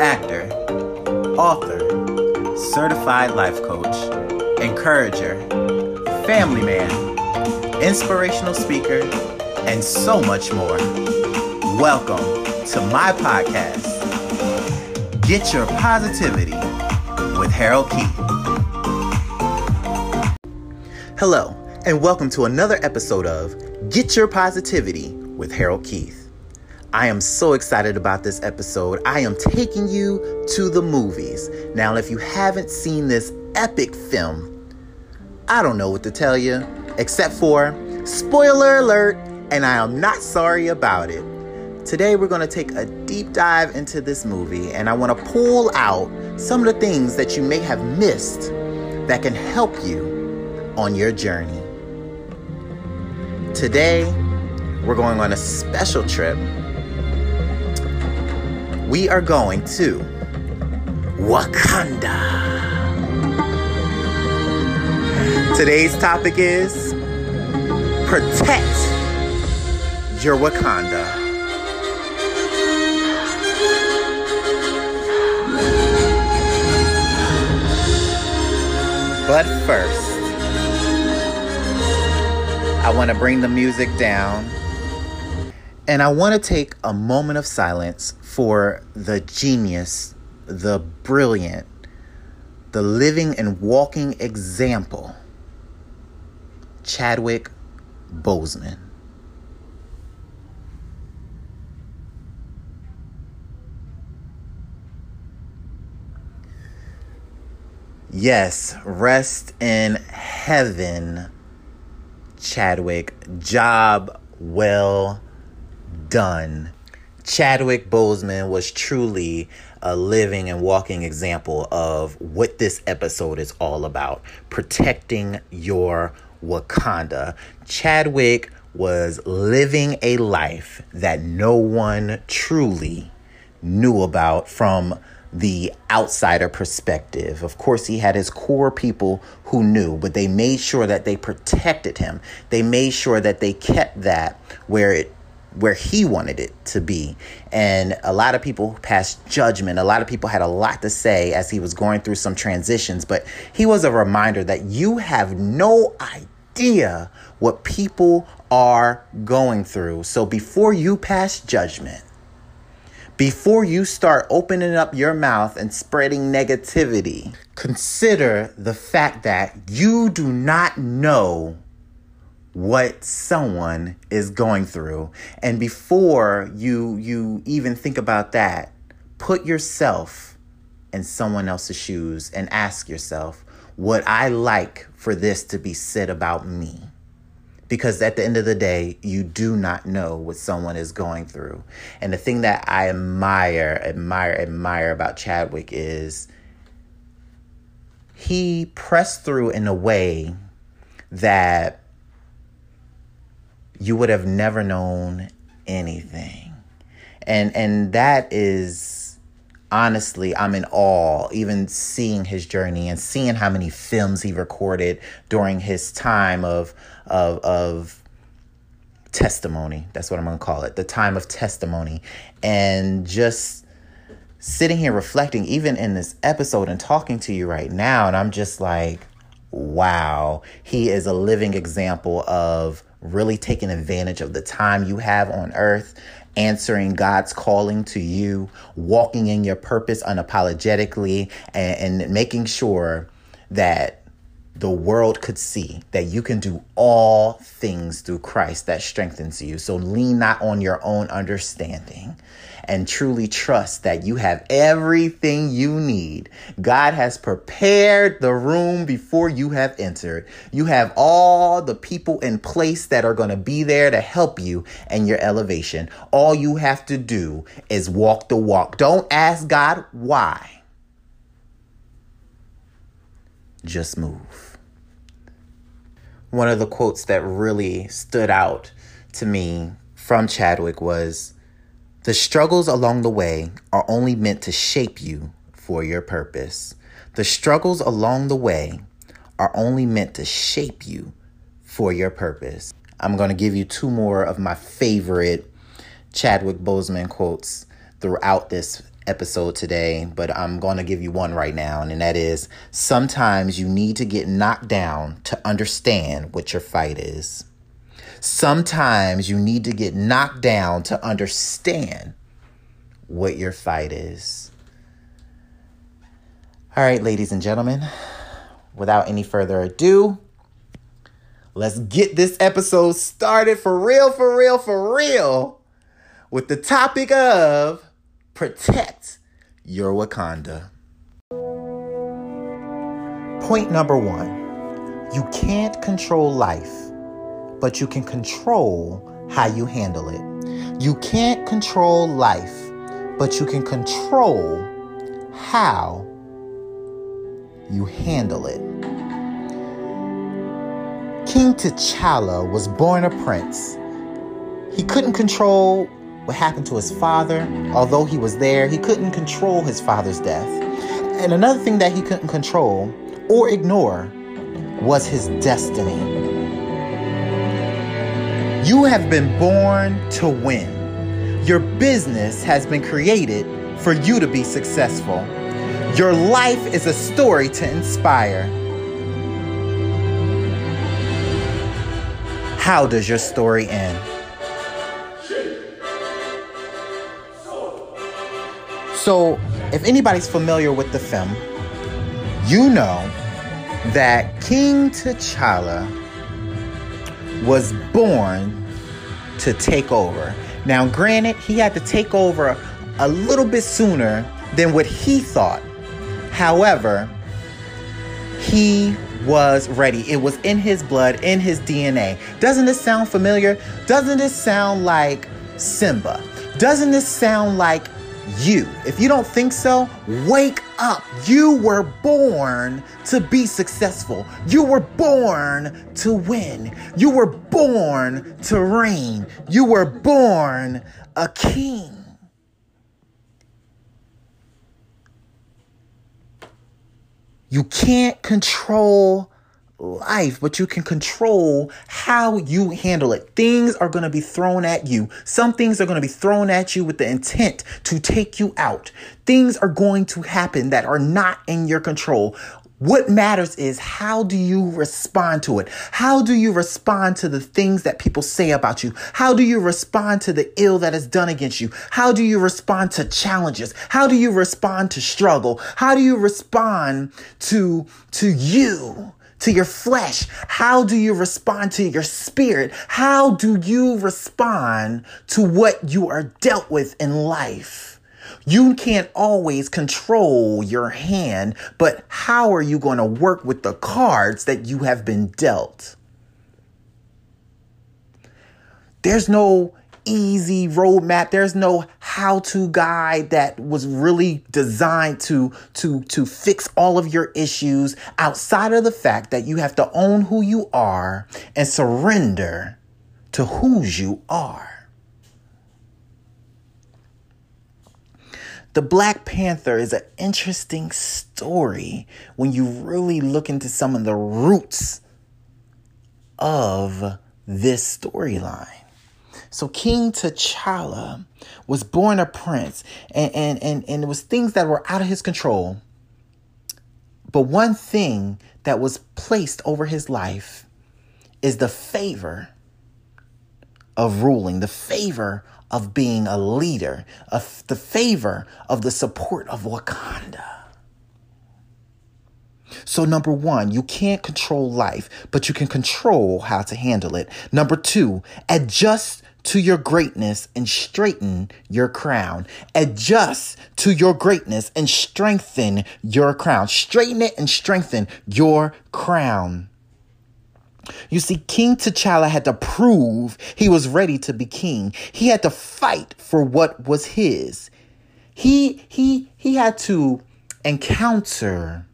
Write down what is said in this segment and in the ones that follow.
Actor, author, certified life coach, encourager, family man, inspirational speaker, and so much more. Welcome to my podcast, Get Your Positivity with Harold Keith. Hello, and welcome to another episode of Get Your Positivity with Harold Keith. I am so excited about this episode. I am taking you to the movies. Now, if you haven't seen this epic film, I don't know what to tell you, except for spoiler alert, and I am not sorry about it. Today, we're going to take a deep dive into this movie, and I want to pull out some of the things that you may have missed that can help you on your journey. Today, we're going on a special trip. We are going to Wakanda. Today's topic is protect your Wakanda. But first, I want to bring the music down and I want to take a moment of silence for the genius, the brilliant, the living and walking example, Chadwick Boseman. Yes, rest in heaven, Chadwick. Job well done. Chadwick Boseman was truly a living and walking example of what this episode is all about protecting your Wakanda. Chadwick was living a life that no one truly knew about from the outsider perspective. Of course, he had his core people who knew, but they made sure that they protected him. They made sure that they kept that where it where he wanted it to be. And a lot of people passed judgment. A lot of people had a lot to say as he was going through some transitions, but he was a reminder that you have no idea what people are going through. So before you pass judgment, before you start opening up your mouth and spreading negativity, consider the fact that you do not know what someone is going through. And before you you even think about that, put yourself in someone else's shoes and ask yourself, would I like for this to be said about me? Because at the end of the day, you do not know what someone is going through. And the thing that I admire, admire, admire about Chadwick is he pressed through in a way that you would have never known anything. And and that is honestly I'm in awe even seeing his journey and seeing how many films he recorded during his time of of of testimony. That's what I'm going to call it. The time of testimony and just sitting here reflecting even in this episode and talking to you right now and I'm just like wow, he is a living example of really taking advantage of the time you have on earth, answering God's calling to you, walking in your purpose unapologetically, and, and making sure that the world could see that you can do all things through Christ that strengthens you. So lean not on your own understanding and truly trust that you have everything you need. God has prepared the room before you have entered. You have all the people in place that are going to be there to help you and your elevation. All you have to do is walk the walk. Don't ask God why. Just move one of the quotes that really stood out to me from Chadwick was The struggles along the way are only meant to shape you for your purpose. The struggles along the way are only meant to shape you for your purpose. I'm going to give you two more of my favorite Chadwick Boseman quotes throughout this episode today, but I'm going to give you one right now, and that is sometimes you need to get knocked down to understand what your fight is. Sometimes you need to get knocked down to understand what your fight is. All right, ladies and gentlemen, without any further ado, let's get this episode started for real, for real, for real with the topic of protect your Wakanda. Point number one you can't control life, but you can control how you handle it. You can't control life, but you can control how you handle it. King T'Challa was born a prince. He couldn't control what happened to his father. Although he was there, he couldn't control his father's death. And another thing that he couldn't control or ignore was his destiny. You have been born to win. Your business has been created for you to be successful. Your life is a story to inspire. How does your story end? So, if anybody's familiar with the film, you know that King T'Challa was born to take over. Now, granted, he had to take over a little bit sooner than what he thought. However, he was ready. It was in his blood, in his DNA. Doesn't this sound familiar? Doesn't this sound like Simba? Doesn't this sound like you. If you don't think so, wake up. You were born to be successful. You were born to win. You were born to reign. You were born a king. You can't control life, but you can control how you handle it. Things are going to be thrown at you. Some things are going to be thrown at you with the intent to take you out. Things are going to happen that are not in your control. What matters is how do you respond to it? How do you respond to the things that people say about you? How do you respond to the ill that is done against you? How do you respond to challenges? How do you respond to struggle? How do you respond to, to you? To your flesh? How do you respond to your spirit? How do you respond to what you are dealt with in life? You can't always control your hand, but how are you going to work with the cards that you have been dealt? There's no easy roadmap. There's no how-to guide that was really designed to to to fix all of your issues outside of the fact that you have to own who you are and surrender to whose you are. The Black Panther is an interesting story when you really look into some of the roots of this storyline. So King T'Challa was born a prince, and, and, and, and it was things that were out of his control. But one thing that was placed over his life is the favor of ruling, the favor of being a leader, of the favor of the support of Wakanda. So, number one, you can't control life, but you can control how to handle it. Number two, adjust to your greatness and straighten your crown. Adjust to your greatness and strengthen your crown. Straighten it and strengthen your crown. You see, King T'Challa had to prove he was ready to be king. He had to fight for what was his. He he he had to encounter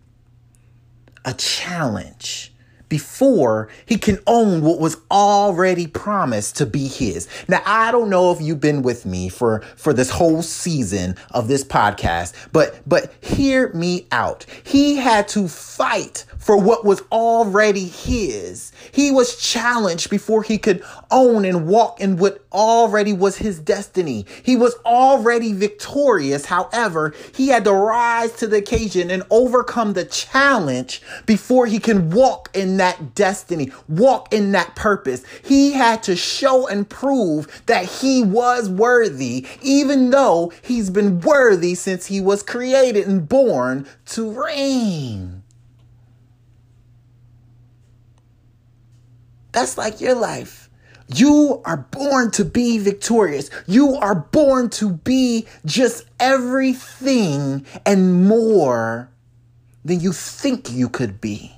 a challenge before he can own what was already promised to be his. Now, I don't know if you've been with me for, for this whole season of this podcast, but, but hear me out. He had to fight for what was already his. He was challenged before he could own and walk in what already was his destiny. He was already victorious. However, he had to rise to the occasion and overcome the challenge before he can walk in that destiny, walk in that purpose. He had to show and prove that he was worthy, even though he's been worthy since he was created and born to reign. That's like your life. You are born to be victorious. You are born to be just everything and more than you think you could be.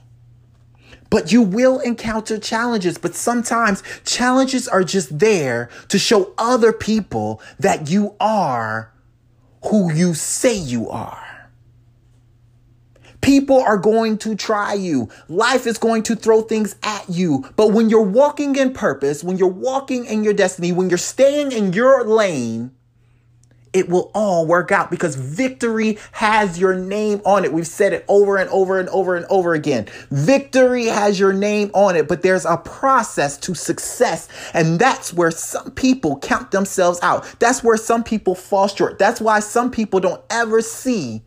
But you will encounter challenges, but sometimes challenges are just there to show other people that you are who you say you are. People are going to try you. Life is going to throw things at you. But when you're walking in purpose, when you're walking in your destiny, when you're staying in your lane, it will all work out because victory has your name on it. We've said it over and over and over and over again. Victory has your name on it, but there's a process to success. And that's where some people count themselves out. That's where some people fall short. That's why some people don't ever see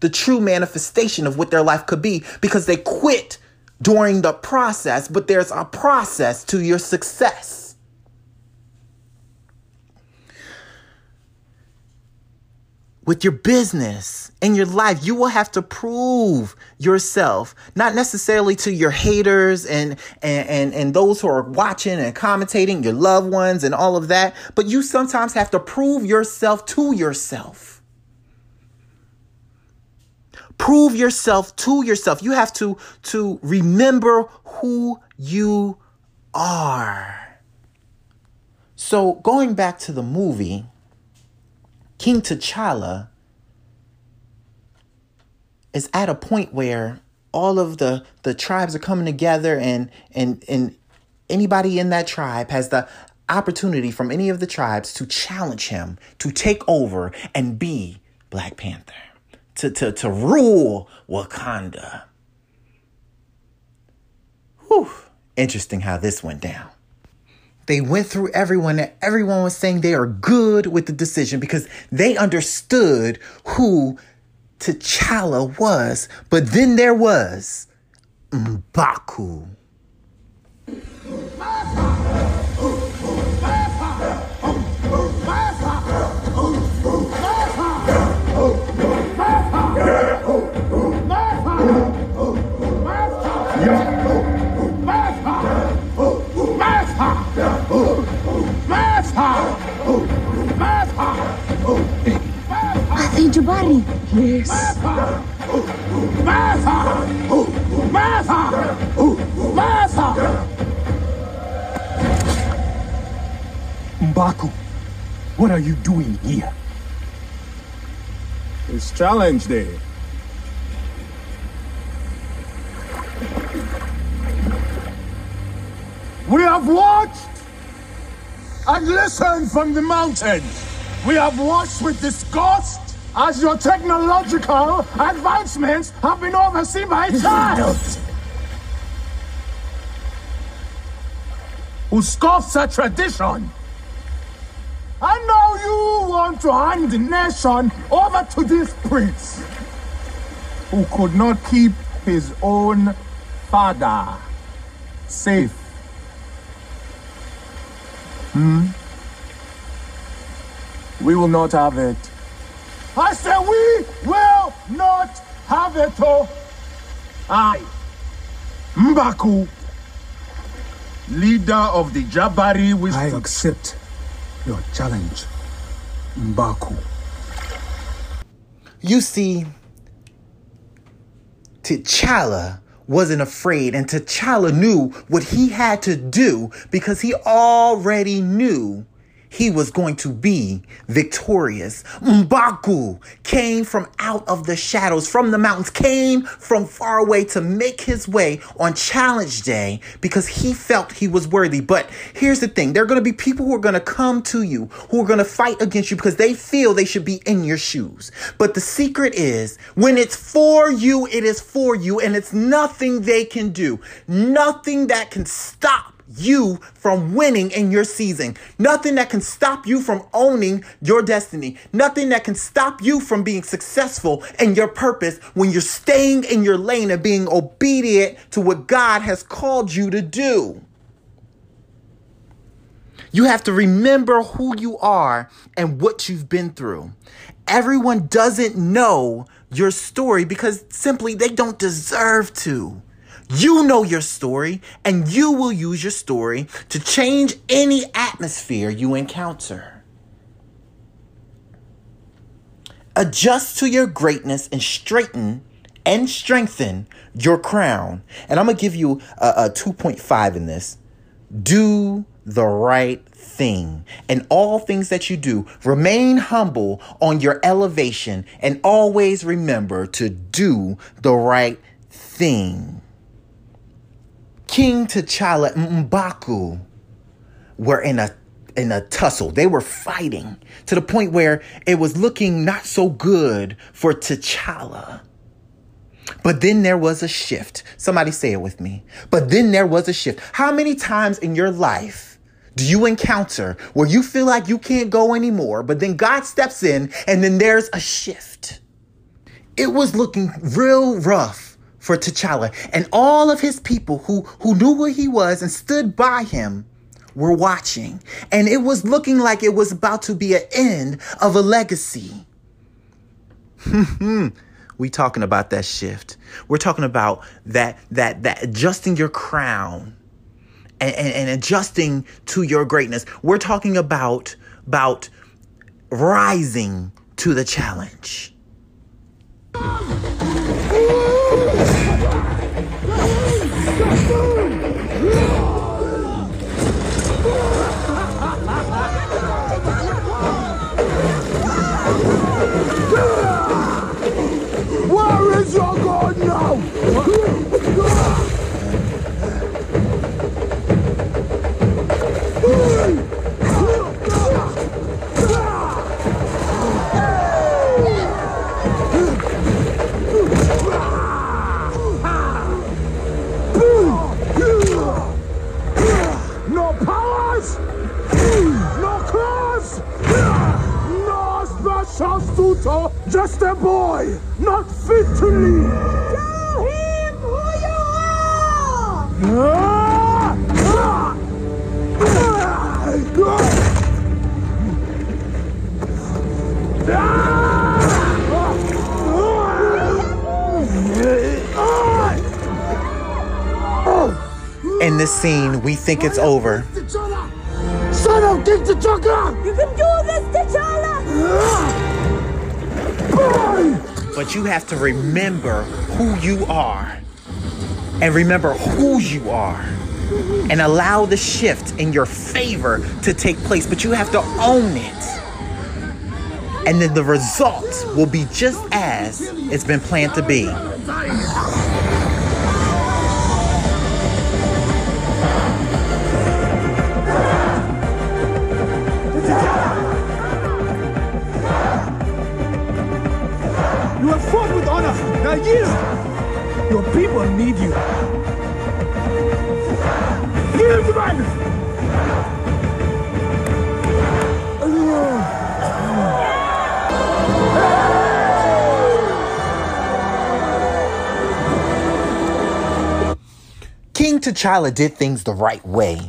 the true manifestation of what their life could be because they quit during the process, but there's a process to your success. With your business and your life, you will have to prove yourself, not necessarily to your haters and, and, and, and those who are watching and commentating, your loved ones and all of that, but you sometimes have to prove yourself to yourself. Prove yourself to yourself. You have to, to remember who you are. So, going back to the movie, King T'Challa is at a point where all of the, the tribes are coming together and, and, and anybody in that tribe has the opportunity from any of the tribes to challenge him to take over and be Black Panther to, to, to rule Wakanda. Whew. Interesting how this went down. They went through everyone and everyone was saying they are good with the decision because they understood who T'Challa was. But then there was Mbaku. Jabari. Yes. Martha! Martha! Martha! Mbaku, what are you doing here? It's challenge day. We have watched and listened from the mountains. We have watched with disgust as your technological advancements have been overseen by a child who scoffs at tradition. And now you want to hand the nation over to this prince who could not keep his own father safe. Hmm? We will not have it. I said we will not have it. all. I, Mbaku, leader of the Jabari wisdom. I accept your challenge, Mbaku. You see, T'Challa wasn't afraid, and T'Challa knew what he had to do because he already knew he was going to be victorious. Mbaku came from out of the shadows, from the mountains, came from far away to make his way on challenge day because he felt he was worthy. But here's the thing there are going to be people who are going to come to you, who are going to fight against you because they feel they should be in your shoes. But the secret is when it's for you, it is for you, and it's nothing they can do, nothing that can stop you from winning in your season. Nothing that can stop you from owning your destiny. Nothing that can stop you from being successful in your purpose when you're staying in your lane and being obedient to what God has called you to do. You have to remember who you are and what you've been through. Everyone doesn't know your story because simply they don't deserve to. You know your story, and you will use your story to change any atmosphere you encounter. Adjust to your greatness and straighten and strengthen your crown. And I'm going to give you a, a 2.5 in this. Do the right thing. And all things that you do, remain humble on your elevation and always remember to do the right thing. King T'Challa and M'Baku were in a in a tussle. They were fighting to the point where it was looking not so good for T'Challa. But then there was a shift. Somebody say it with me. But then there was a shift. How many times in your life do you encounter where you feel like you can't go anymore, but then God steps in and then there's a shift? It was looking real rough for T'Challa, and all of his people who, who knew who he was and stood by him were watching. And it was looking like it was about to be an end of a legacy. we talking about that shift. We're talking about that that that adjusting your crown and, and, and adjusting to your greatness. We're talking about about rising to the challenge. Just a boy, not fit to lead. Show him who you are! Ah! Ah! In this scene, we think it's over. Son of King T'Challa! You can do this, T'Challa! But you have to remember who you are and remember who you are and allow the shift in your favor to take place. But you have to own it. And then the result will be just as it's been planned to be. Yield. Your people need you. Yield, man. King T'Challa did things the right way.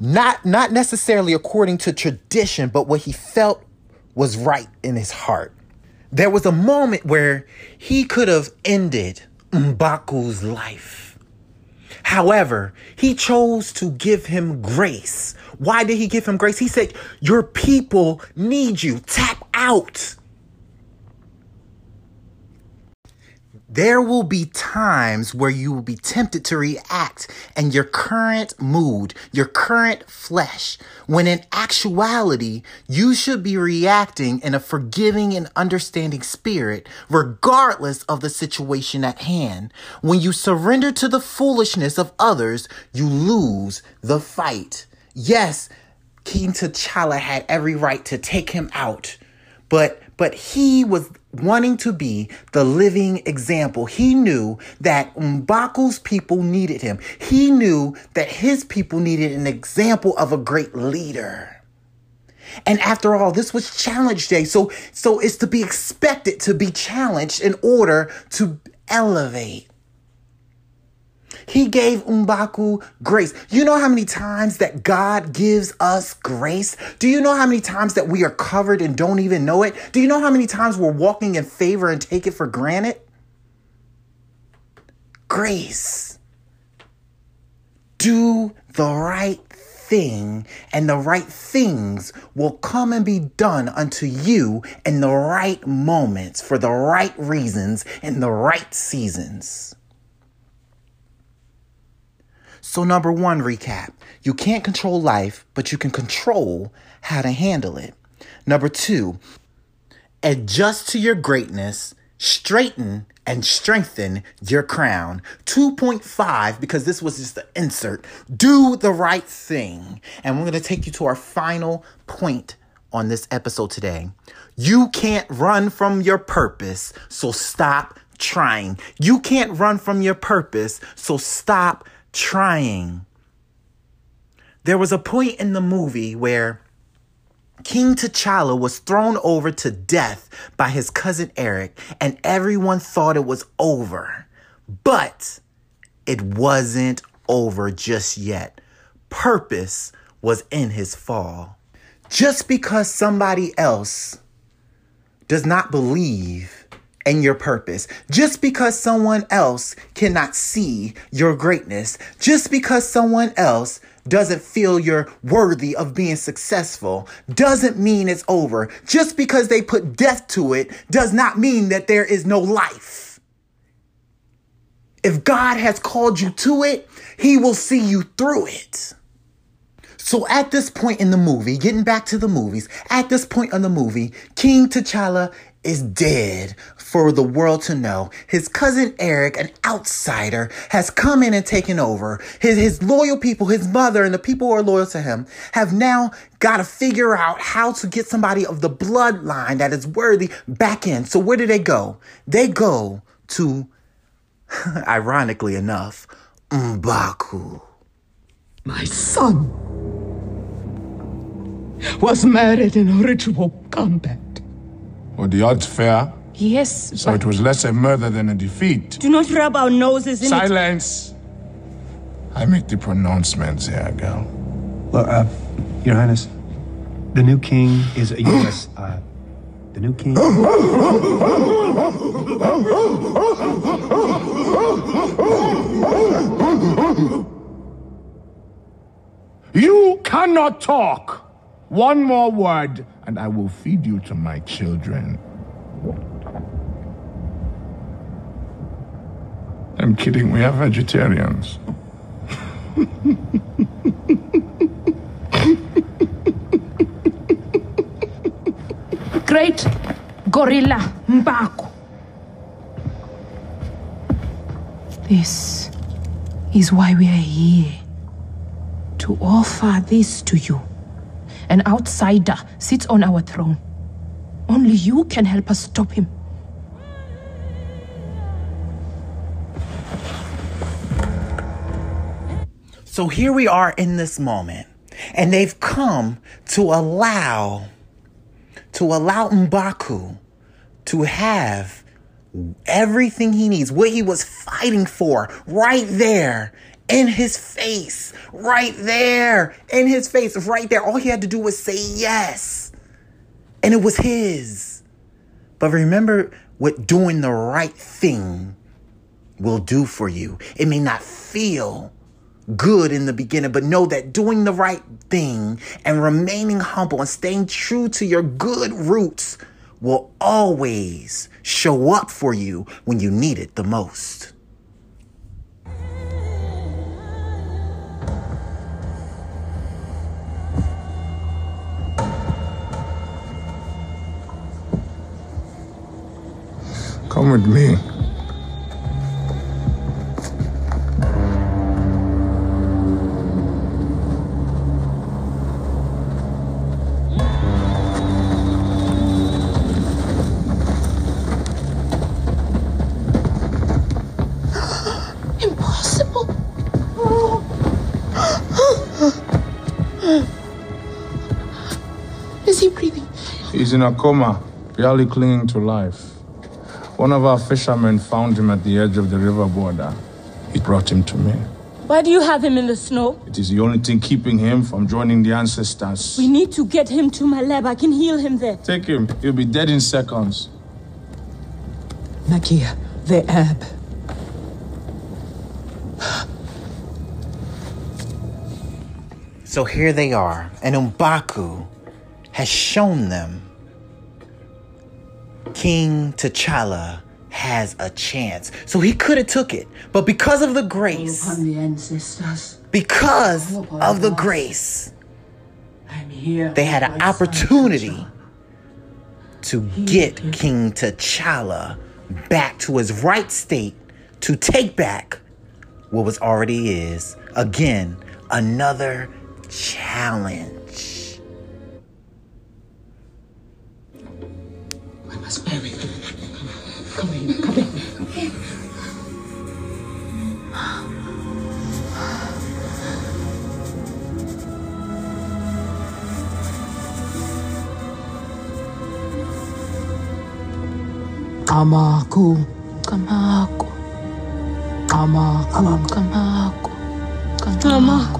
Not not necessarily according to tradition, but what he felt was right in his heart. There was a moment where he could have ended M'Baku's life. However, he chose to give him grace. Why did he give him grace? He said, Your people need you. Tap out. There will be times where you will be tempted to react in your current mood, your current flesh, when in actuality, you should be reacting in a forgiving and understanding spirit, regardless of the situation at hand. When you surrender to the foolishness of others, you lose the fight. Yes, King T'Challa had every right to take him out, but but he was wanting to be the living example. He knew that Mbaku's people needed him. He knew that his people needed an example of a great leader. And after all, this was challenge day. So, so it's to be expected to be challenged in order to elevate. He gave Mbaku grace. You know how many times that God gives us grace? Do you know how many times that we are covered and don't even know it? Do you know how many times we're walking in favor and take it for granted? Grace. Do the right thing, and the right things will come and be done unto you in the right moments, for the right reasons, in the right seasons. So, number one recap you can't control life, but you can control how to handle it. Number two, adjust to your greatness, straighten and strengthen your crown. 2.5, because this was just the insert, do the right thing. And we're going to take you to our final point on this episode today. You can't run from your purpose, so stop trying. You can't run from your purpose, so stop trying. There was a point in the movie where King T'Challa was thrown over to death by his cousin Eric, and everyone thought it was over. But it wasn't over just yet. Purpose was in his fall. Just because somebody else does not believe in your purpose, just because someone else cannot see your greatness, just because someone else doesn't feel you're worthy of being successful doesn't mean it's over. Just because they put death to it does not mean that there is no life. If God has called you to it, He will see you through it. So at this point in the movie, getting back to the movies, at this point in the movie, King T'Challa is dead for the world to know. His cousin Eric, an outsider, has come in and taken over. His, his loyal people, his mother, and the people who are loyal to him have now got to figure out how to get somebody of the bloodline that is worthy back in. So where do they go? They go to, ironically enough, Mbaku. My son was murdered in a ritual combat. Were the odds fair? Yes, So but it was less a murder than a defeat. do not rub our noses in it. Silence! I make the pronouncements here, girl. Look, uh, Your Highness, the new king is a U.S. Uh, the new king. You cannot talk! One more word, and I will feed you to my children. I'm kidding, we are vegetarians. Great Gorilla Mbaku. This is why we are here. To offer this to you. An outsider sits on our throne. Only you can help us stop him. So here we are in this moment, and they've come to allow to allow Mbaku to have everything he needs, what he was fighting for, right there in his face, right there in his face, right there. All he had to do was say yes, and it was his. But remember what doing the right thing will do for you. It may not feel good in the beginning, but know that doing the right thing and remaining humble and staying true to your good roots will always show up for you when you need it the most. Come with me. Is he breathing? He's in a coma, barely clinging to life. One of our fishermen found him at the edge of the river border. He brought him to me. Why do you have him in the snow? It is the only thing keeping him from joining the ancestors. We need to get him to my lab. I can heal him there. Take him. He'll be dead in seconds. Nakia, the ebb. So here they are, and Mbaku has shown them King T'Challa has a chance. So he could have took it, but because of the grace, the ancestors, because of the grace, I'm here. they had an opportunity to get King T'Challa back to his right state to take back what was already his. Again, another challenge. I must bury. Come in, come in. Kamaku, Kamako, Kamaku, Kamako, Kamako. Tamaku. Wake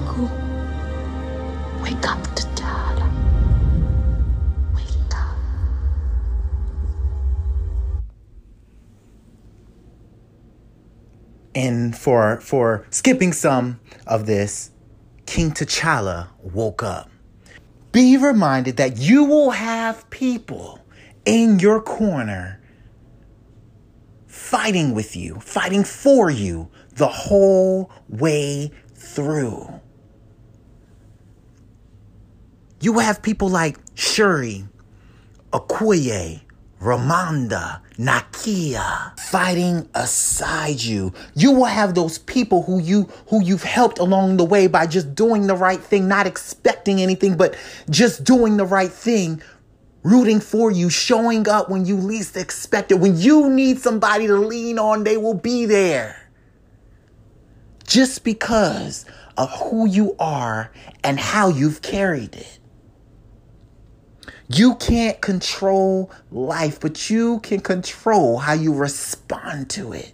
for for skipping some of this, King T'Challa woke up. Be reminded that you will have people in your corner fighting with you, fighting for you the whole way through. You will have people like Shuri, Okoye, Ramonda, Nakia fighting aside you. You will have those people who you who you've helped along the way by just doing the right thing, not expecting anything, but just doing the right thing, rooting for you, showing up when you least expect it. When you need somebody to lean on, they will be there. Just because of who you are and how you've carried it. You can't control life, but you can control how you respond to it.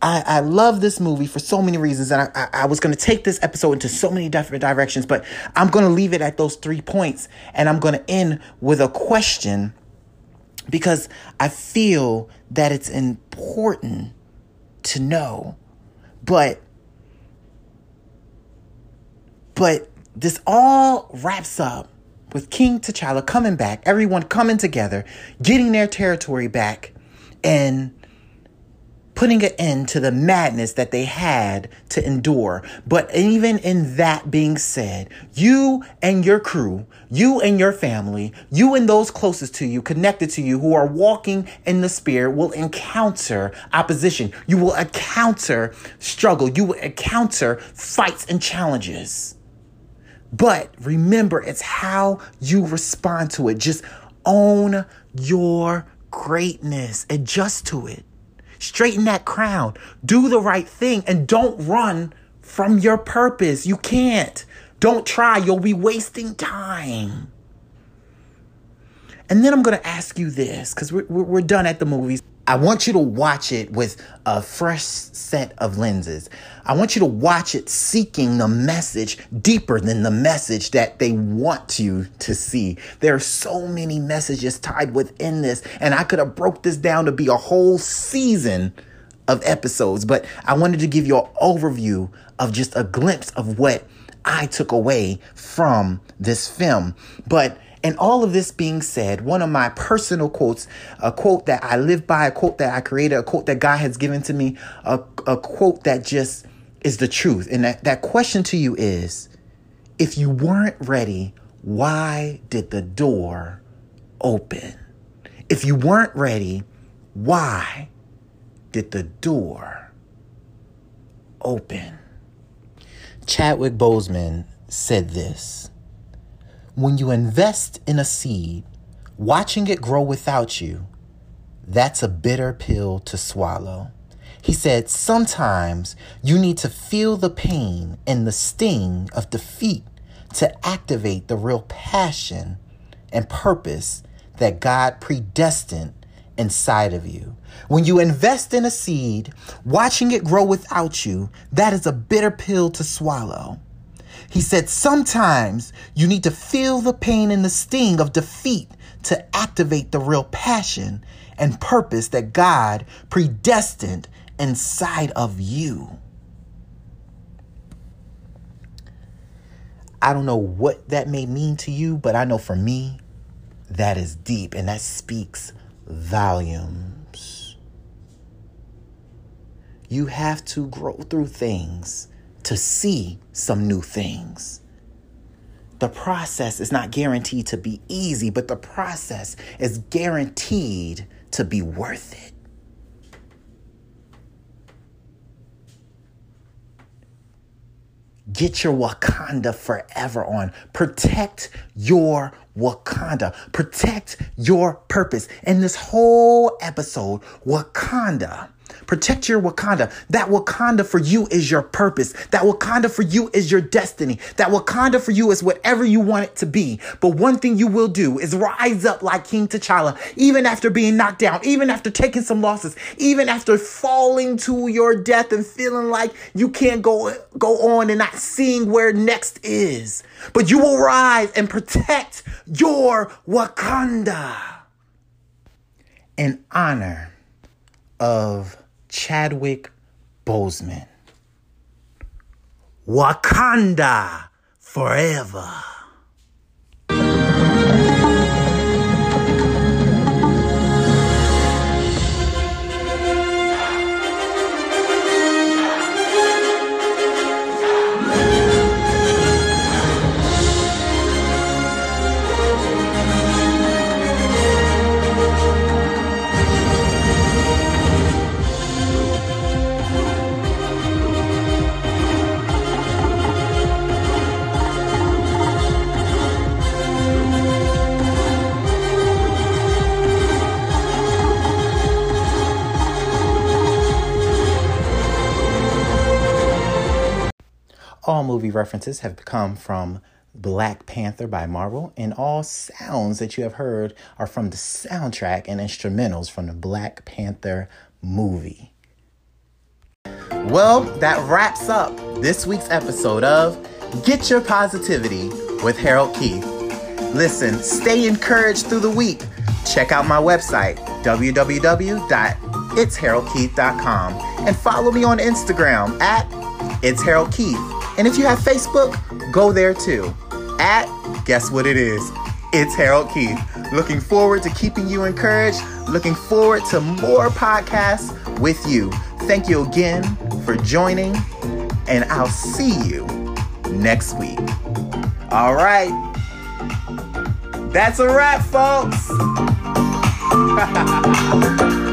I, I love this movie for so many reasons, and I, I, I was going to take this episode into so many different directions, but I'm going to leave it at those three points, and I'm going to end with a question because I feel that it's important to know. But but this all wraps up with King T'Challa coming back, everyone coming together, getting their territory back, and putting an end to the madness that they had to endure. But even in that being said, you and your crew, you and your family, you and those closest to you, connected to you, who are walking in the spirit, will encounter opposition. You will encounter struggle. You will encounter fights and challenges. But remember, it's how you respond to it. Just own your greatness, adjust to it. Straighten that crown. Do the right thing and don't run from your purpose. You can't. Don't try. You'll be wasting time. And then I'm going to ask you this because we're, we're we're done at the movies. I want you to watch it with a fresh set of lenses. I want you to watch it seeking the message deeper than the message that they want you to see. There are so many messages tied within this, and I could have broke this down to be a whole season of episodes, but I wanted to give you an overview of just a glimpse of what I took away from this film. But and all of this being said, one of my personal quotes, a quote that I live by, a quote that I created, a quote that God has given to me, a, a quote that just is the truth. And that, that question to you is if you weren't ready, why did the door open? If you weren't ready, why did the door open? Chadwick Boseman said this When you invest in a seed, watching it grow without you, that's a bitter pill to swallow. He said, Sometimes you need to feel the pain and the sting of defeat to activate the real passion and purpose that God predestined inside of you. When you invest in a seed, watching it grow without you, that is a bitter pill to swallow. He said, Sometimes you need to feel the pain and the sting of defeat to activate the real passion and purpose that God predestined inside of you. I don't know what that may mean to you, but I know for me, that is deep and that speaks volumes. You have to grow through things to see some new things. The process is not guaranteed to be easy, but the process is guaranteed to be worth it. Get your Wakanda forever on. Protect your Wakanda. Protect your purpose. In this whole episode, Wakanda Protect your Wakanda. That Wakanda for you is your purpose. That Wakanda for you is your destiny. That Wakanda for you is whatever you want it to be. But one thing you will do is rise up like King T'Challa, even after being knocked down, even after taking some losses, even after falling to your death and feeling like you can't go, go on and not seeing where next is. But you will rise and protect your Wakanda in honor of Chadwick Boseman. Wakanda forever. All movie references have come from Black Panther by Marvel, and all sounds that you have heard are from the soundtrack and instrumentals from the Black Panther movie. Well, that wraps up this week's episode of Get Your Positivity with Harold Keith. Listen, stay encouraged through the week. Check out my website, www.itsharoldkeith.com, and follow me on Instagram at It's Harold Keith. And if you have Facebook, go there too. At, guess what it is? It's Harold Keith. Looking forward to keeping you encouraged. Looking forward to more podcasts with you. Thank you again for joining, and I'll see you next week. All right. That's a wrap, folks.